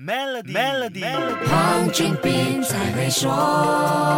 Melody，Melody，黄俊斌才会说。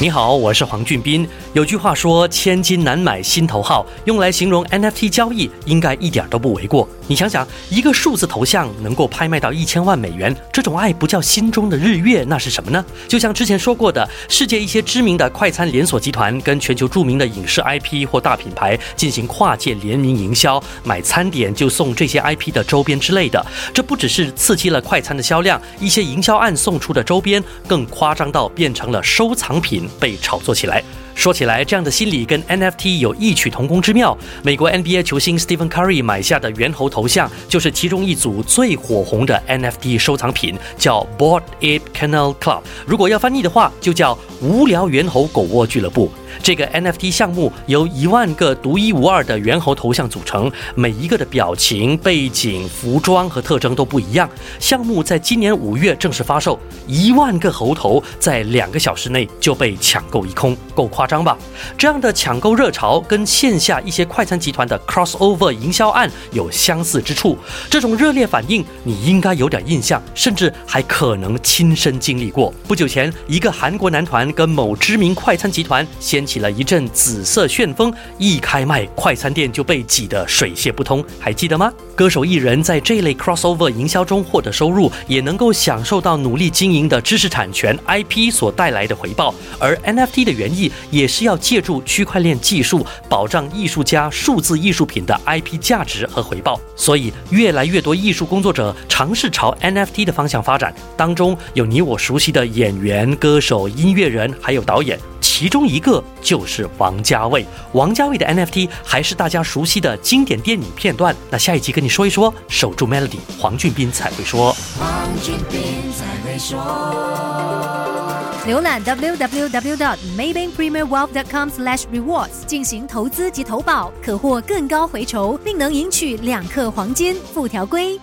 你好，我是黄俊斌。有句话说“千金难买心头好”，用来形容 NFT 交易，应该一点都不为过。你想想，一个数字头像能够拍卖到一千万美元，这种爱不叫心中的日月，那是什么呢？就像之前说过的，世界一些知名的快餐连锁集团跟全球著名的影视 IP 或大品牌进行跨界联名营销，买餐点就送这些 IP 的周边之类的。这不只是刺激了快餐的销量，一些营销案送出的周边更夸张到变成了收藏品。被炒作起来。说起来，这样的心理跟 NFT 有异曲同工之妙。美国 NBA 球星 Stephen Curry 买下的猿猴头像，就是其中一组最火红的 NFT 收藏品，叫 Board Ape Kennel Club。如果要翻译的话，就叫无聊猿猴狗窝俱乐部。这个 NFT 项目由一万个独一无二的猿猴头像组成，每一个的表情、背景、服装和特征都不一样。项目在今年五月正式发售，一万个猴头在两个小时内就被抢购一空，够夸张吧？这样的抢购热潮跟线下一些快餐集团的 crossover 营销案有相似之处。这种热烈反应你应该有点印象，甚至还可能亲身经历过。不久前，一个韩国男团跟某知名快餐集团掀起了一阵紫色旋风，一开卖，快餐店就被挤得水泄不通，还记得吗？歌手艺人在这类 crossover 营销中获得收入，也能够享受到努力经营的知识产权 IP 所带来的回报。而 NFT 的原意也也是要借助区块链技术，保障艺术家数字艺术品的 IP 价值和回报。所以，越来越多艺术工作者尝试朝 NFT 的方向发展，当中有你我熟悉的演员、歌手、音乐人，还有导演。其中一个就是王家卫，王家卫的 NFT 还是大家熟悉的经典电影片段。那下一集跟你说一说，守住 Melody，黄俊斌才会说。黄俊斌才会说。浏览 www.maybankpremierwealth.com/rewards 进行投资及投保，可获更高回酬，并能赢取两克黄金。附条规。